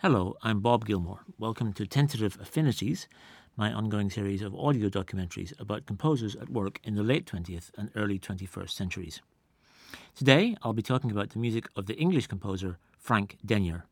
Hello, I'm Bob Gilmore. Welcome to Tentative Affinities, my ongoing series of audio documentaries about composers at work in the late 20th and early 21st centuries. Today, I'll be talking about the music of the English composer Frank Denyer.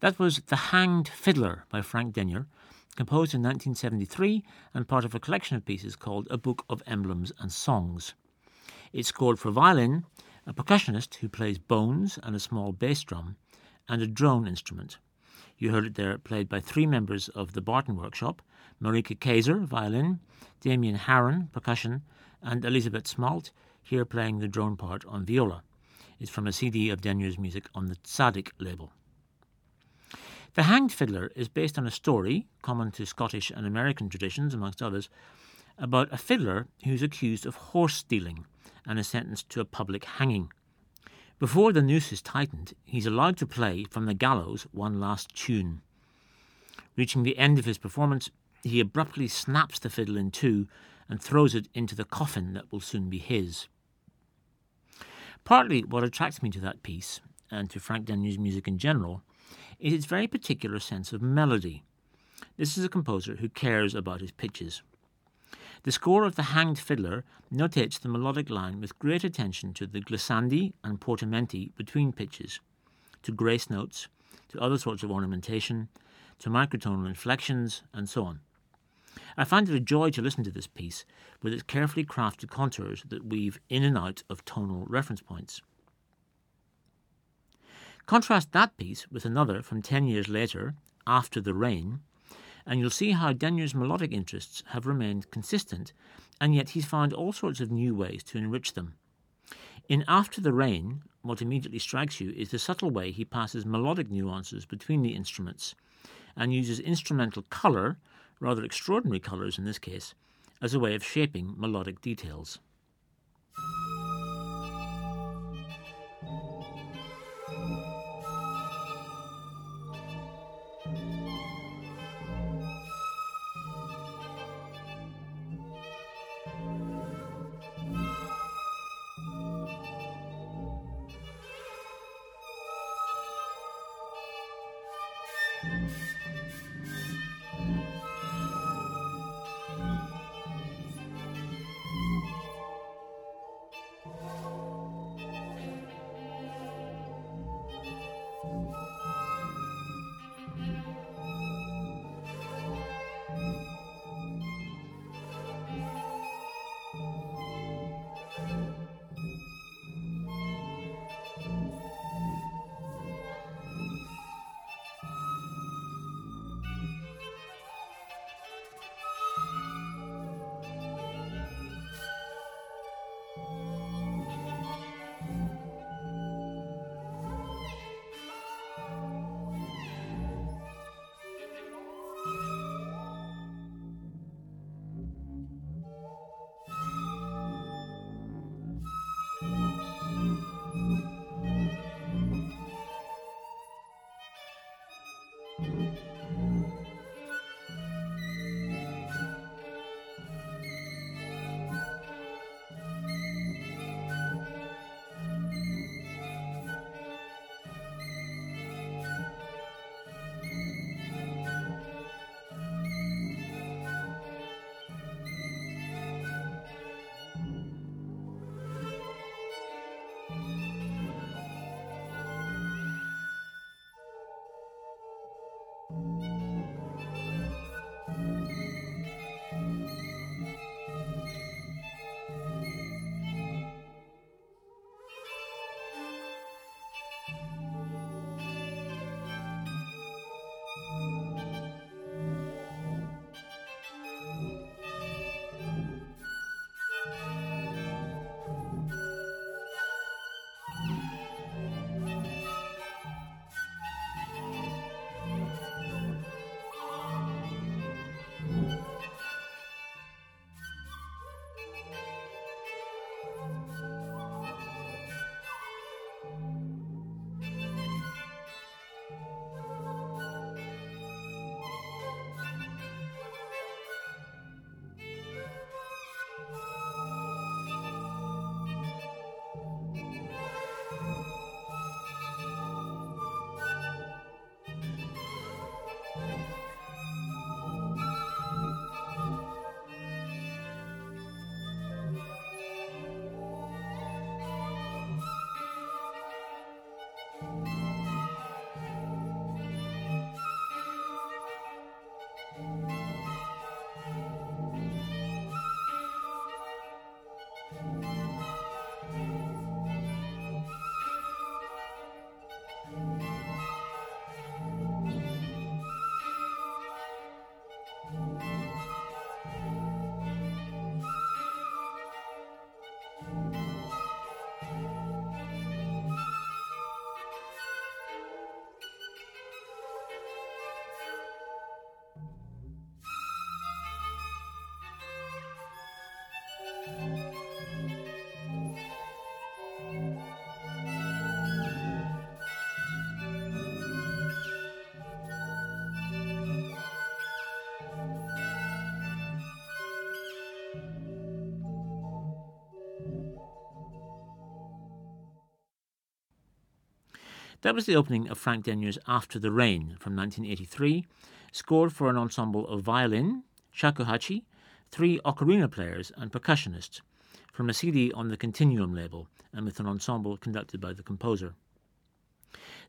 That was The Hanged Fiddler by Frank Denyer, composed in 1973 and part of a collection of pieces called A Book of Emblems and Songs. It's scored for violin, a percussionist who plays bones and a small bass drum, and a drone instrument. You heard it there played by three members of the Barton Workshop Marika Kaiser, violin, Damien Harron, percussion, and Elisabeth Smalt, here playing the drone part on viola. It's from a CD of Denyer's music on the Tzadik label. The Hanged Fiddler is based on a story, common to Scottish and American traditions, amongst others, about a fiddler who's accused of horse stealing and is sentenced to a public hanging. Before the noose is tightened, he's allowed to play from the gallows one last tune. Reaching the end of his performance, he abruptly snaps the fiddle in two and throws it into the coffin that will soon be his. Partly what attracts me to that piece, and to Frank Denyer's music in general, is its very particular sense of melody. This is a composer who cares about his pitches. The score of The Hanged Fiddler notates the melodic line with great attention to the glissandi and portamenti between pitches, to grace notes, to other sorts of ornamentation, to microtonal inflections, and so on. I find it a joy to listen to this piece with its carefully crafted contours that weave in and out of tonal reference points. Contrast that piece with another from 10 years later, After the Rain, and you'll see how Denyer's melodic interests have remained consistent, and yet he's found all sorts of new ways to enrich them. In After the Rain, what immediately strikes you is the subtle way he passes melodic nuances between the instruments and uses instrumental colour, rather extraordinary colours in this case, as a way of shaping melodic details. That was the opening of Frank Denyer's After the Rain from 1983, scored for an ensemble of violin, shakuhachi, three ocarina players, and percussionists, from a CD on the Continuum label and with an ensemble conducted by the composer.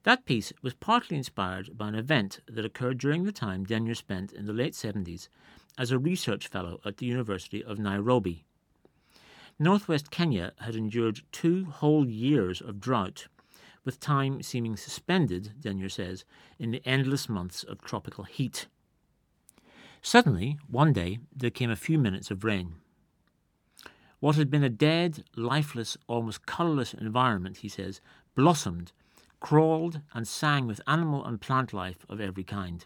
That piece was partly inspired by an event that occurred during the time Denyer spent in the late 70s as a research fellow at the University of Nairobi. Northwest Kenya had endured two whole years of drought, with time seeming suspended, Denyer says, in the endless months of tropical heat. Suddenly, one day, there came a few minutes of rain. What had been a dead, lifeless, almost colourless environment, he says, blossomed, crawled, and sang with animal and plant life of every kind.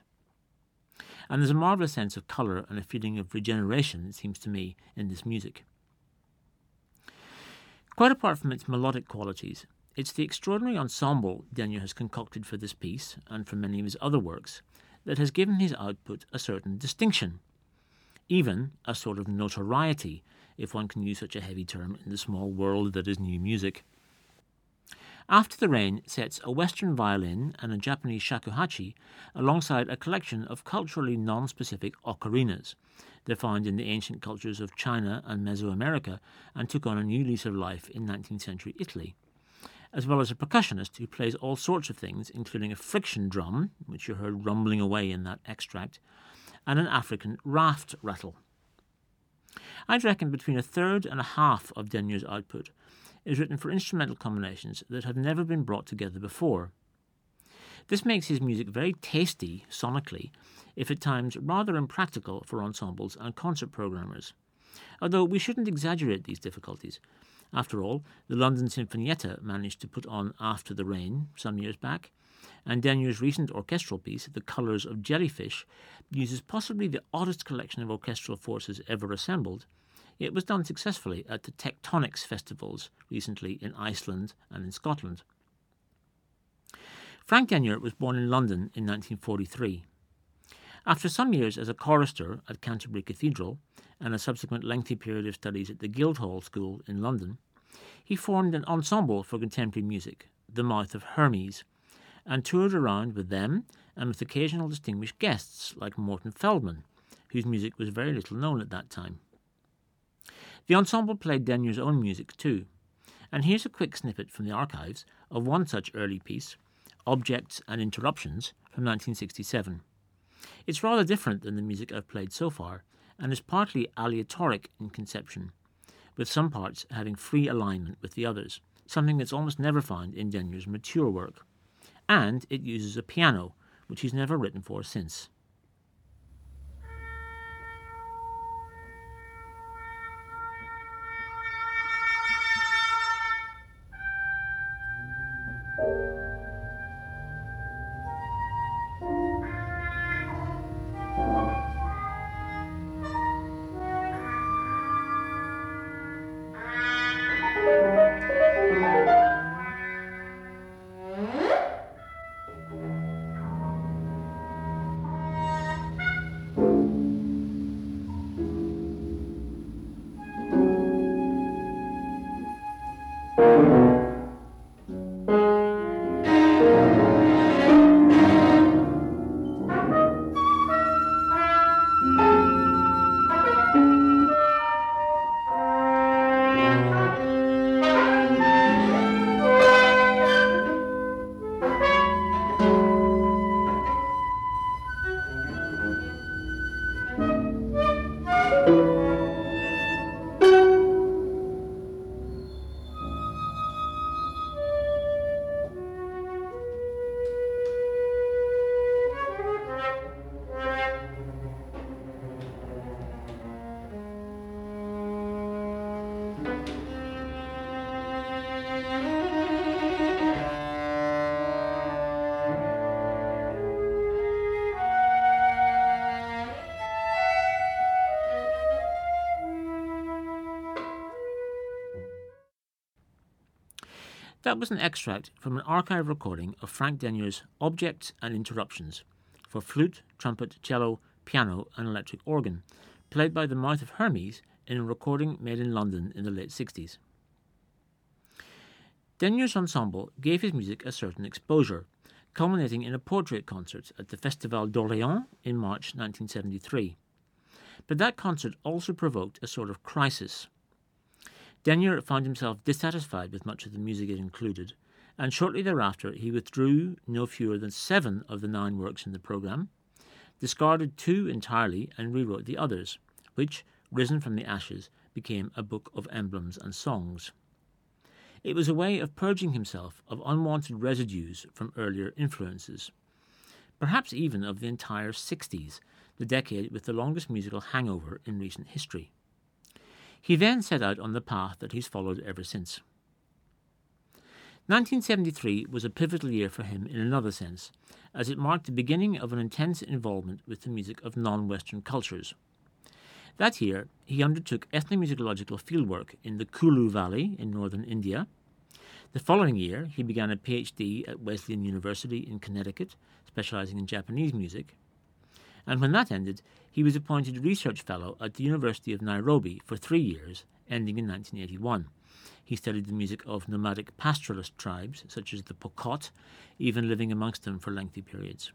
And there's a marvellous sense of colour and a feeling of regeneration, it seems to me, in this music. Quite apart from its melodic qualities, it's the extraordinary ensemble Denyer has concocted for this piece, and for many of his other works, that has given his output a certain distinction, even a sort of notoriety, if one can use such a heavy term in the small world that is new music. After the Rain sets a Western violin and a Japanese shakuhachi alongside a collection of culturally non specific ocarinas. They're found in the ancient cultures of China and Mesoamerica and took on a new lease of life in 19th century Italy. As well as a percussionist who plays all sorts of things, including a friction drum, which you heard rumbling away in that extract, and an African raft rattle. I'd reckon between a third and a half of Denyer's output is written for instrumental combinations that have never been brought together before. This makes his music very tasty sonically, if at times rather impractical for ensembles and concert programmers. Although we shouldn't exaggerate these difficulties. After all, the London Sinfonietta managed to put on After the Rain some years back, and Denyer's recent orchestral piece, The Colours of Jellyfish, uses possibly the oddest collection of orchestral forces ever assembled it was done successfully at the Tectonics festivals recently in Iceland and in Scotland. Frank Denyer was born in London in 1943. After some years as a chorister at Canterbury Cathedral and a subsequent lengthy period of studies at the Guildhall School in London, he formed an ensemble for contemporary music, the Mouth of Hermes, and toured around with them and with occasional distinguished guests like Morton Feldman, whose music was very little known at that time. The ensemble played Denyer's own music too, and here's a quick snippet from the archives of one such early piece, Objects and Interruptions, from 1967. It's rather different than the music I've played so far, and is partly aleatoric in conception, with some parts having free alignment with the others, something that's almost never found in Denyer's mature work. And it uses a piano, which he's never written for since. That was an extract from an archive recording of Frank Denyer's Objects and Interruptions for flute, trumpet, cello, piano, and electric organ, played by the Mouth of Hermes in a recording made in London in the late 60s. Denyer's ensemble gave his music a certain exposure, culminating in a portrait concert at the Festival d'Orléans in March 1973. But that concert also provoked a sort of crisis. Denyer found himself dissatisfied with much of the music it included, and shortly thereafter he withdrew no fewer than seven of the nine works in the programme, discarded two entirely, and rewrote the others, which, risen from the ashes, became a book of emblems and songs. It was a way of purging himself of unwanted residues from earlier influences, perhaps even of the entire 60s, the decade with the longest musical hangover in recent history. He then set out on the path that he's followed ever since. 1973 was a pivotal year for him in another sense, as it marked the beginning of an intense involvement with the music of non Western cultures. That year, he undertook ethnomusicological fieldwork in the Kulu Valley in northern India. The following year, he began a PhD at Wesleyan University in Connecticut, specializing in Japanese music. And when that ended, he was appointed research fellow at the University of Nairobi for three years, ending in 1981. He studied the music of nomadic pastoralist tribes, such as the Pokot, even living amongst them for lengthy periods.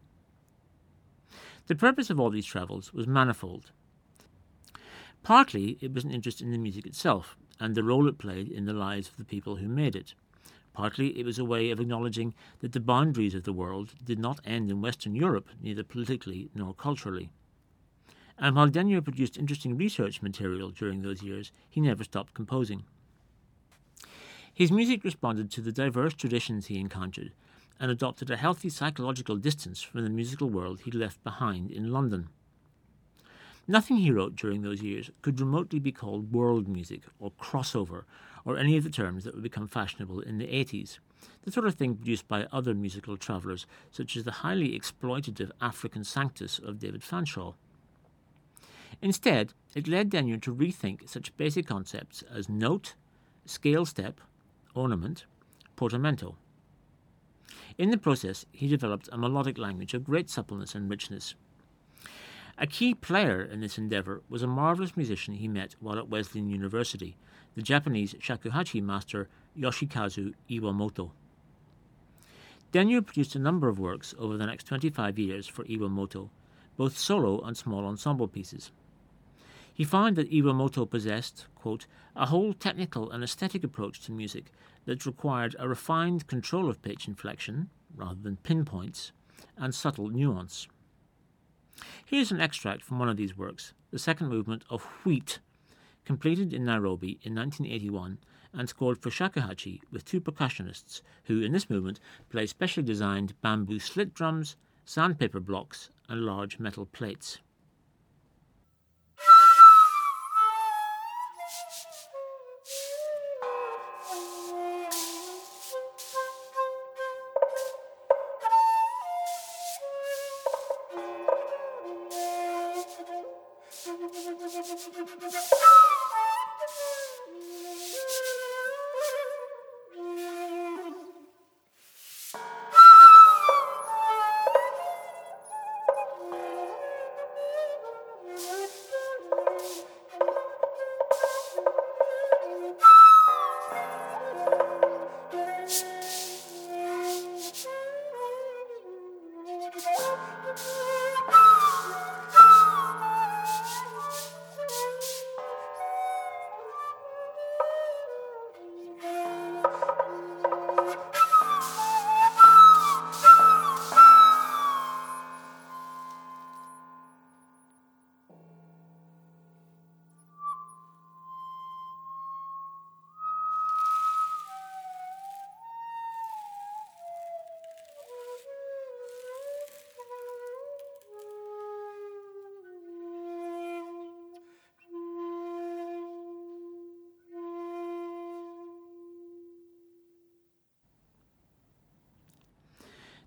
The purpose of all these travels was manifold. Partly, it was an interest in the music itself and the role it played in the lives of the people who made it. Partly, it was a way of acknowledging that the boundaries of the world did not end in Western Europe, neither politically nor culturally. And while Denyer produced interesting research material during those years, he never stopped composing. His music responded to the diverse traditions he encountered and adopted a healthy psychological distance from the musical world he left behind in London. Nothing he wrote during those years could remotely be called world music or crossover or any of the terms that would become fashionable in the 80s, the sort of thing produced by other musical travellers, such as the highly exploitative African Sanctus of David Fanshawe. Instead, it led Denyer to rethink such basic concepts as note, scale step, ornament, portamento. In the process, he developed a melodic language of great suppleness and richness. A key player in this endeavour was a marvellous musician he met while at Wesleyan University, the Japanese shakuhachi master Yoshikazu Iwamoto. Denyer produced a number of works over the next 25 years for Iwamoto, both solo and small ensemble pieces. He found that Iwamoto possessed, quote, a whole technical and aesthetic approach to music that required a refined control of pitch inflection, rather than pinpoints, and subtle nuance. Here's an extract from one of these works, the second movement of Wheat, completed in Nairobi in 1981 and scored for shakuhachi with two percussionists who, in this movement, play specially designed bamboo slit drums, sandpaper blocks, and large metal plates.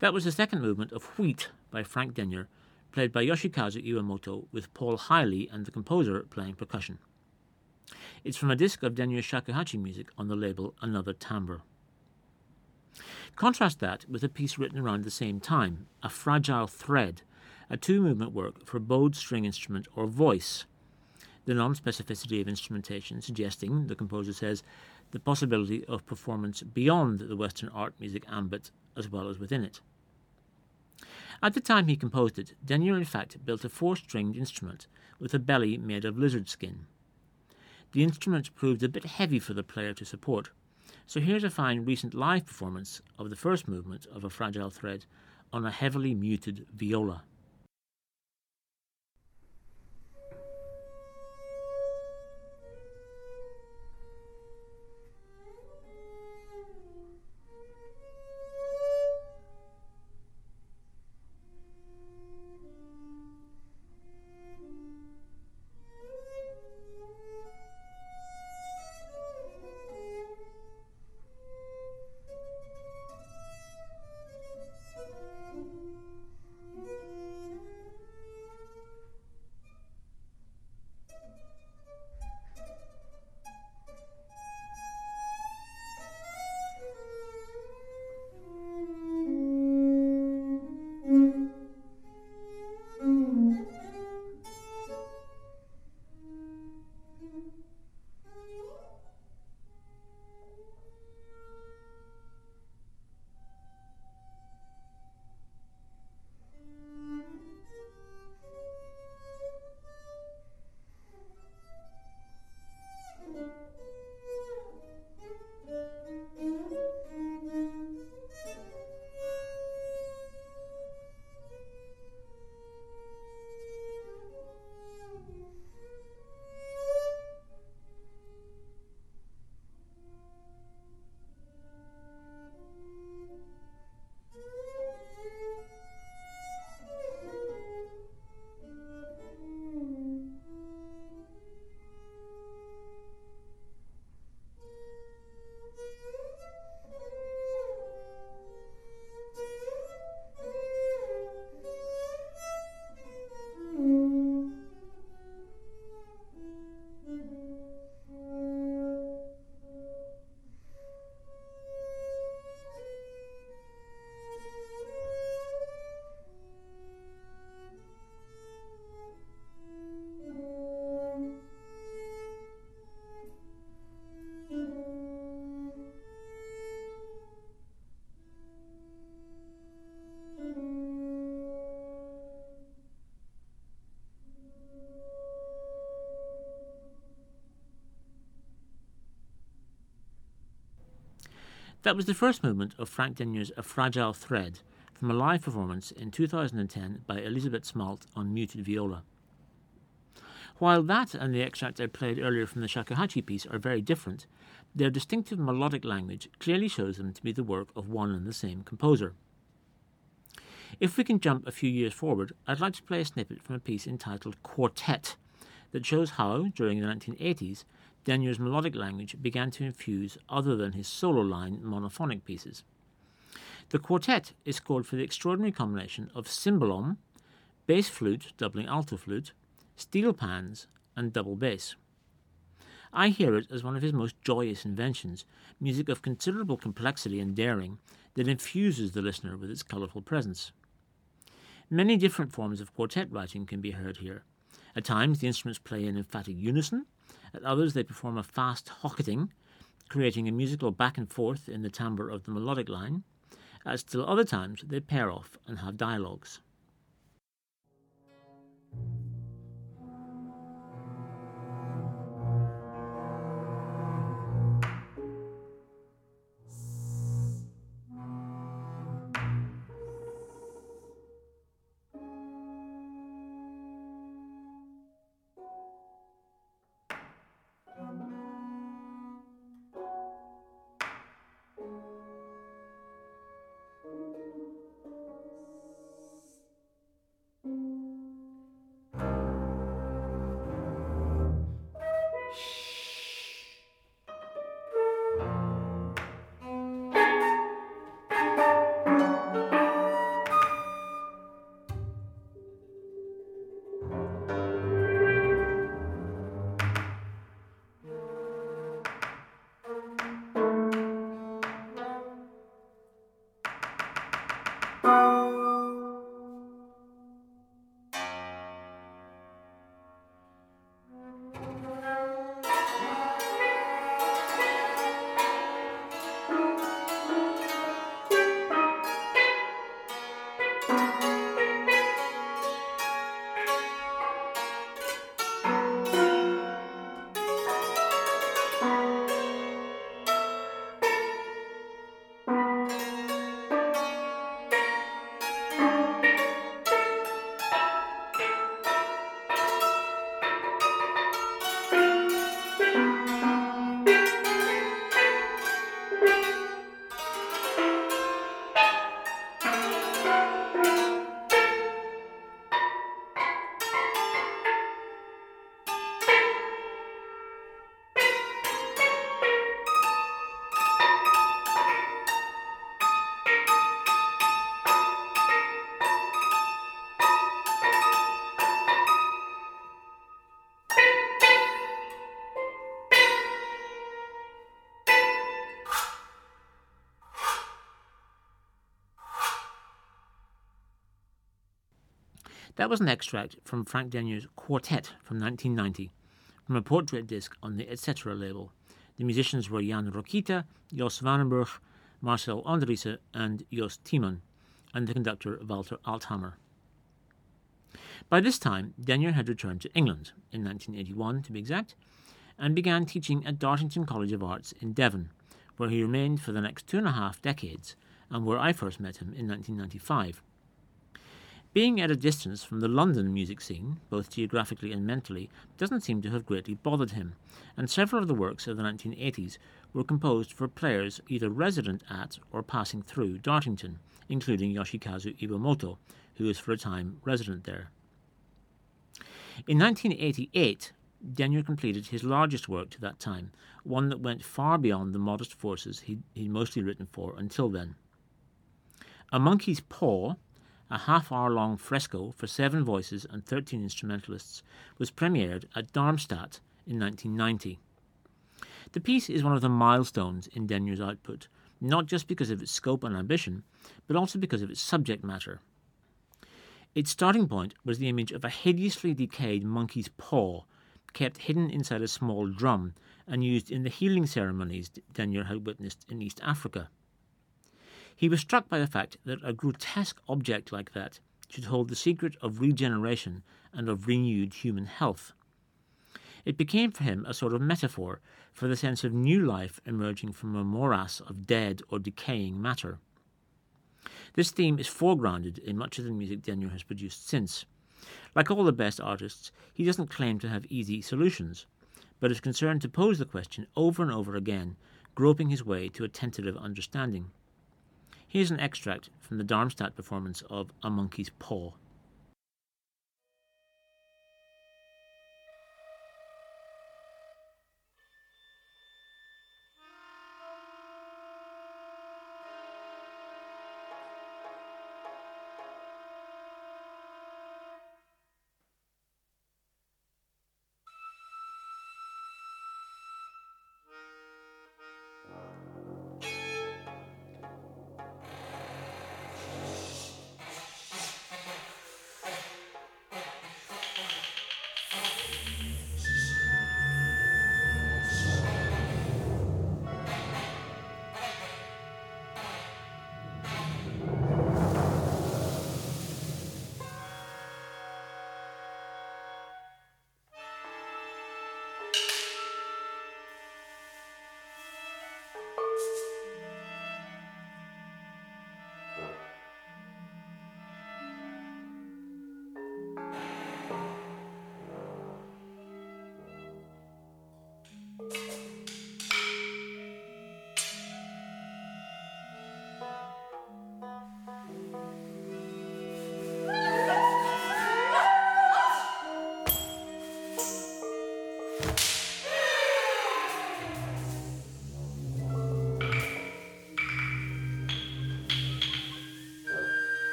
That was the second movement of Wheat by Frank Denyer, played by Yoshikazu Iwamoto, with Paul Hiley and the composer playing percussion. It's from a disc of Denyer's shakuhachi music on the label Another Timbre. Contrast that with a piece written around the same time, A Fragile Thread, a two movement work for bowed string instrument or voice. The non specificity of instrumentation suggesting, the composer says, the possibility of performance beyond the Western art music ambit as well as within it. At the time he composed it, Denyer in fact built a four stringed instrument with a belly made of lizard skin. The instrument proved a bit heavy for the player to support, so here's a fine recent live performance of the first movement of a fragile thread on a heavily muted viola. That was the first movement of Frank Denyer's A Fragile Thread from a live performance in 2010 by Elisabeth Smalt on muted viola. While that and the extract I played earlier from the Shakuhachi piece are very different, their distinctive melodic language clearly shows them to be the work of one and the same composer. If we can jump a few years forward, I'd like to play a snippet from a piece entitled Quartet that shows how, during the 1980s, Denyer's melodic language began to infuse other than his solo line monophonic pieces. The quartet is scored for the extraordinary combination of cymbalom, bass flute doubling alto flute, steel pans, and double bass. I hear it as one of his most joyous inventions, music of considerable complexity and daring that infuses the listener with its colourful presence. Many different forms of quartet writing can be heard here. At times, the instruments play in emphatic unison, at others, they perform a fast hocketing, creating a musical back and forth in the timbre of the melodic line. At still other times, they pair off and have dialogues. That was an extract from Frank Denyer's Quartet from 1990, from a portrait disc on the Etc. label. The musicians were Jan Rokita, Jos Zwaanenburg, Marcel Andriessen, and Jos Timman, and the conductor Walter Althammer. By this time, Denyer had returned to England, in 1981 to be exact, and began teaching at Dartington College of Arts in Devon, where he remained for the next two and a half decades, and where I first met him in 1995. Being at a distance from the London music scene, both geographically and mentally, doesn't seem to have greatly bothered him, and several of the works of the 1980s were composed for players either resident at or passing through Dartington, including Yoshikazu Iwamoto, who was for a time resident there. In 1988, Denyer completed his largest work to that time, one that went far beyond the modest forces he'd, he'd mostly written for until then. A Monkey's Paw a half hour long fresco for seven voices and 13 instrumentalists, was premiered at Darmstadt in 1990. The piece is one of the milestones in Denyer's output, not just because of its scope and ambition, but also because of its subject matter. Its starting point was the image of a hideously decayed monkey's paw, kept hidden inside a small drum and used in the healing ceremonies Denyer had witnessed in East Africa. He was struck by the fact that a grotesque object like that should hold the secret of regeneration and of renewed human health. It became for him a sort of metaphor for the sense of new life emerging from a morass of dead or decaying matter. This theme is foregrounded in much of the music Denyer has produced since. Like all the best artists, he doesn't claim to have easy solutions, but is concerned to pose the question over and over again, groping his way to a tentative understanding. Here's an extract from the Darmstadt performance of A Monkey's Paw.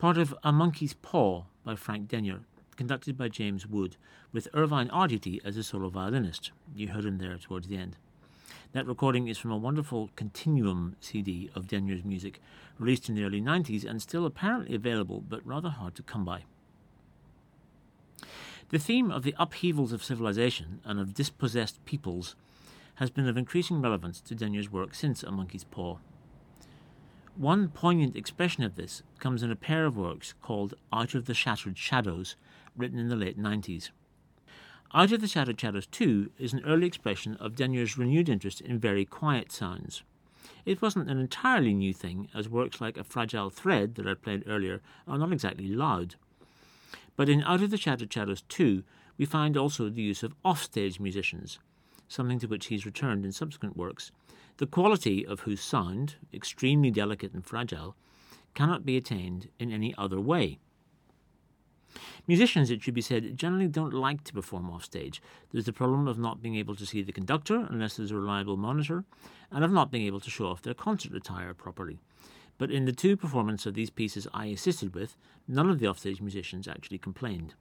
Part of A Monkey's Paw by Frank Denyer, conducted by James Wood, with Irvine Arditti as a solo violinist. You heard him there towards the end. That recording is from a wonderful Continuum CD of Denyer's music, released in the early 90s and still apparently available, but rather hard to come by. The theme of the upheavals of civilization and of dispossessed peoples has been of increasing relevance to Denyer's work since A Monkey's Paw. One poignant expression of this comes in a pair of works called Out of the Shattered Shadows, written in the late 90s. Out of the Shattered Shadows 2 is an early expression of Denyer's renewed interest in very quiet sounds. It wasn't an entirely new thing, as works like A Fragile Thread that I played earlier are not exactly loud. But in Out of the Shattered Shadows 2, we find also the use of offstage musicians, something to which he's returned in subsequent works, the quality of whose sound, extremely delicate and fragile, cannot be attained in any other way. Musicians, it should be said, generally don't like to perform off stage. There's the problem of not being able to see the conductor unless there's a reliable monitor, and of not being able to show off their concert attire properly. But in the two performances of these pieces I assisted with, none of the offstage musicians actually complained.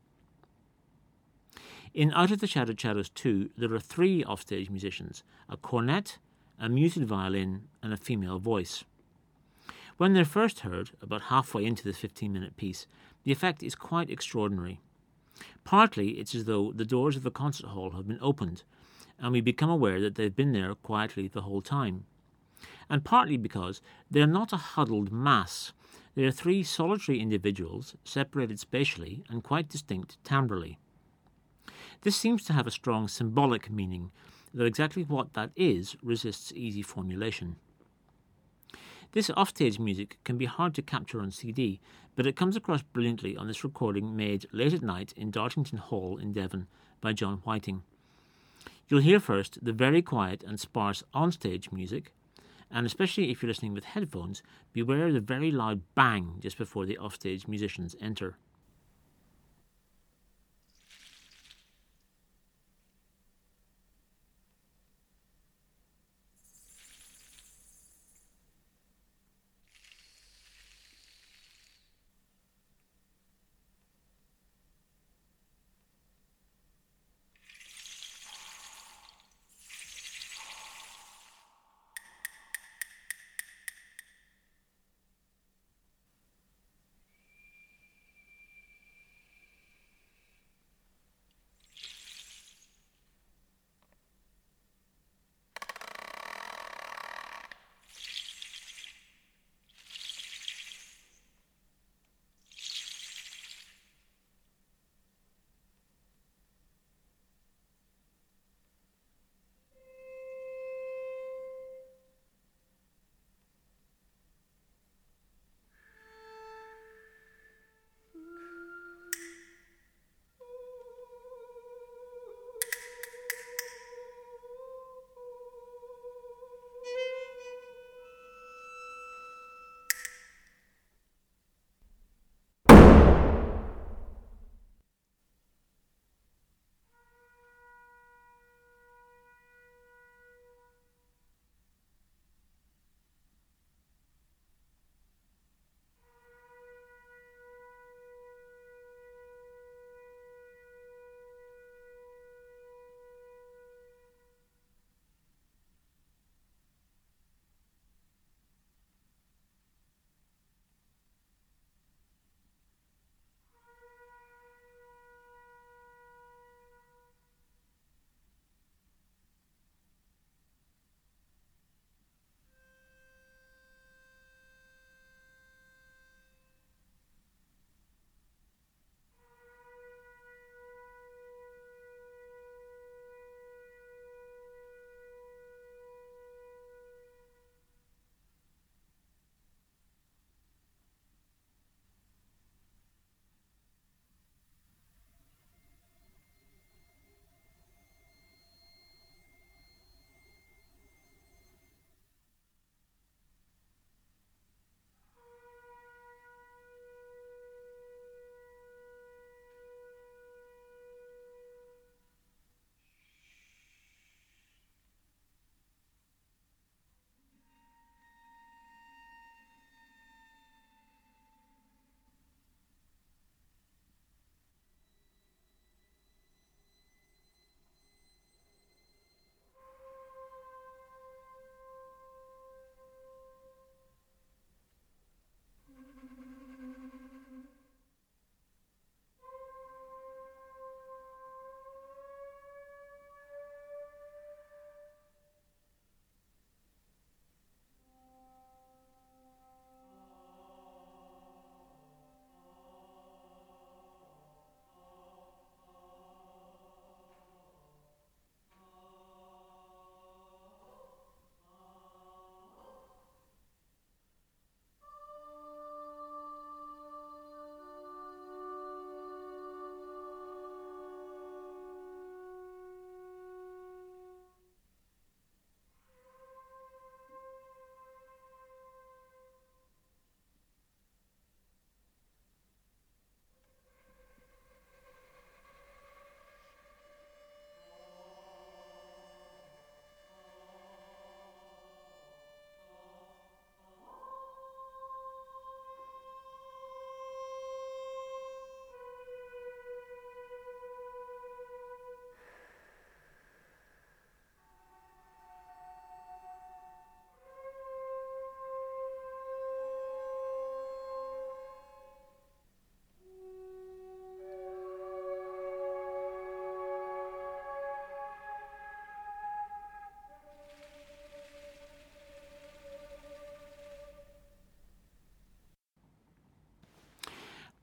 In Out of the Shattered Shadows 2, there are three offstage musicians a cornet, a muted violin, and a female voice. When they're first heard, about halfway into this 15 minute piece, the effect is quite extraordinary. Partly it's as though the doors of the concert hall have been opened, and we become aware that they've been there quietly the whole time. And partly because they're not a huddled mass. They are three solitary individuals, separated spatially and quite distinct timbrally. This seems to have a strong symbolic meaning though exactly what that is resists easy formulation. This offstage music can be hard to capture on CD, but it comes across brilliantly on this recording made late at night in Dartington Hall in Devon by John Whiting. You'll hear first the very quiet and sparse onstage music, and especially if you're listening with headphones, beware of the very loud bang just before the offstage musicians enter.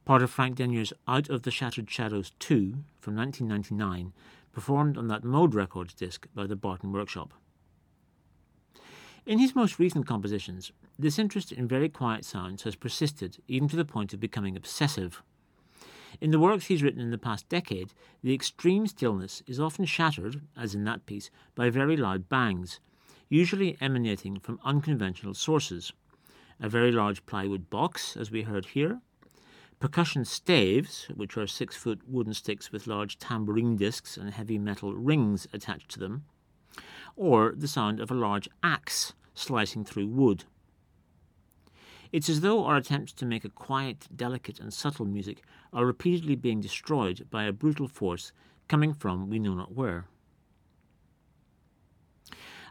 Part of Frank Denyer's Out of the Shattered Shadows 2 from 1999, performed on that Mode Records disc by the Barton Workshop. In his most recent compositions, this interest in very quiet sounds has persisted even to the point of becoming obsessive. In the works he's written in the past decade, the extreme stillness is often shattered, as in that piece, by very loud bangs, usually emanating from unconventional sources. A very large plywood box, as we heard here, percussion staves, which are six foot wooden sticks with large tambourine discs and heavy metal rings attached to them, or the sound of a large axe slicing through wood. It's as though our attempts to make a quiet, delicate, and subtle music are repeatedly being destroyed by a brutal force coming from we know not where.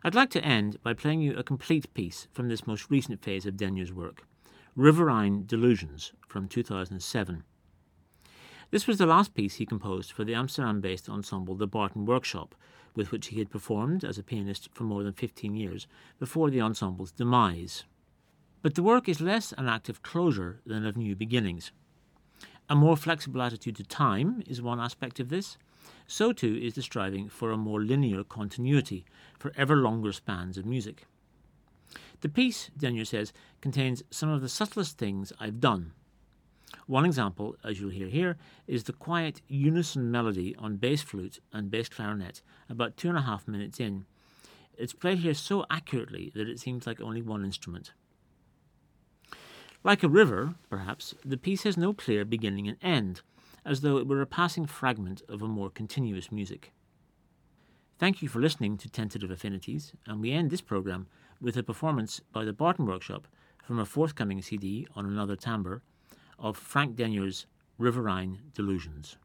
I'd like to end by playing you a complete piece from this most recent phase of Denyer's work. Riverine Delusions from 2007. This was the last piece he composed for the Amsterdam based ensemble The Barton Workshop, with which he had performed as a pianist for more than 15 years before the ensemble's demise. But the work is less an act of closure than of new beginnings. A more flexible attitude to time is one aspect of this. So too is the striving for a more linear continuity for ever longer spans of music. The piece, Denyer says, contains some of the subtlest things I've done. One example, as you'll hear here, is the quiet unison melody on bass flute and bass clarinet about two and a half minutes in. It's played here so accurately that it seems like only one instrument. Like a river, perhaps, the piece has no clear beginning and end, as though it were a passing fragment of a more continuous music. Thank you for listening to Tentative Affinities, and we end this program with a performance by the Barton Workshop from a forthcoming CD on another timbre of Frank Denyer's Riverine Delusions.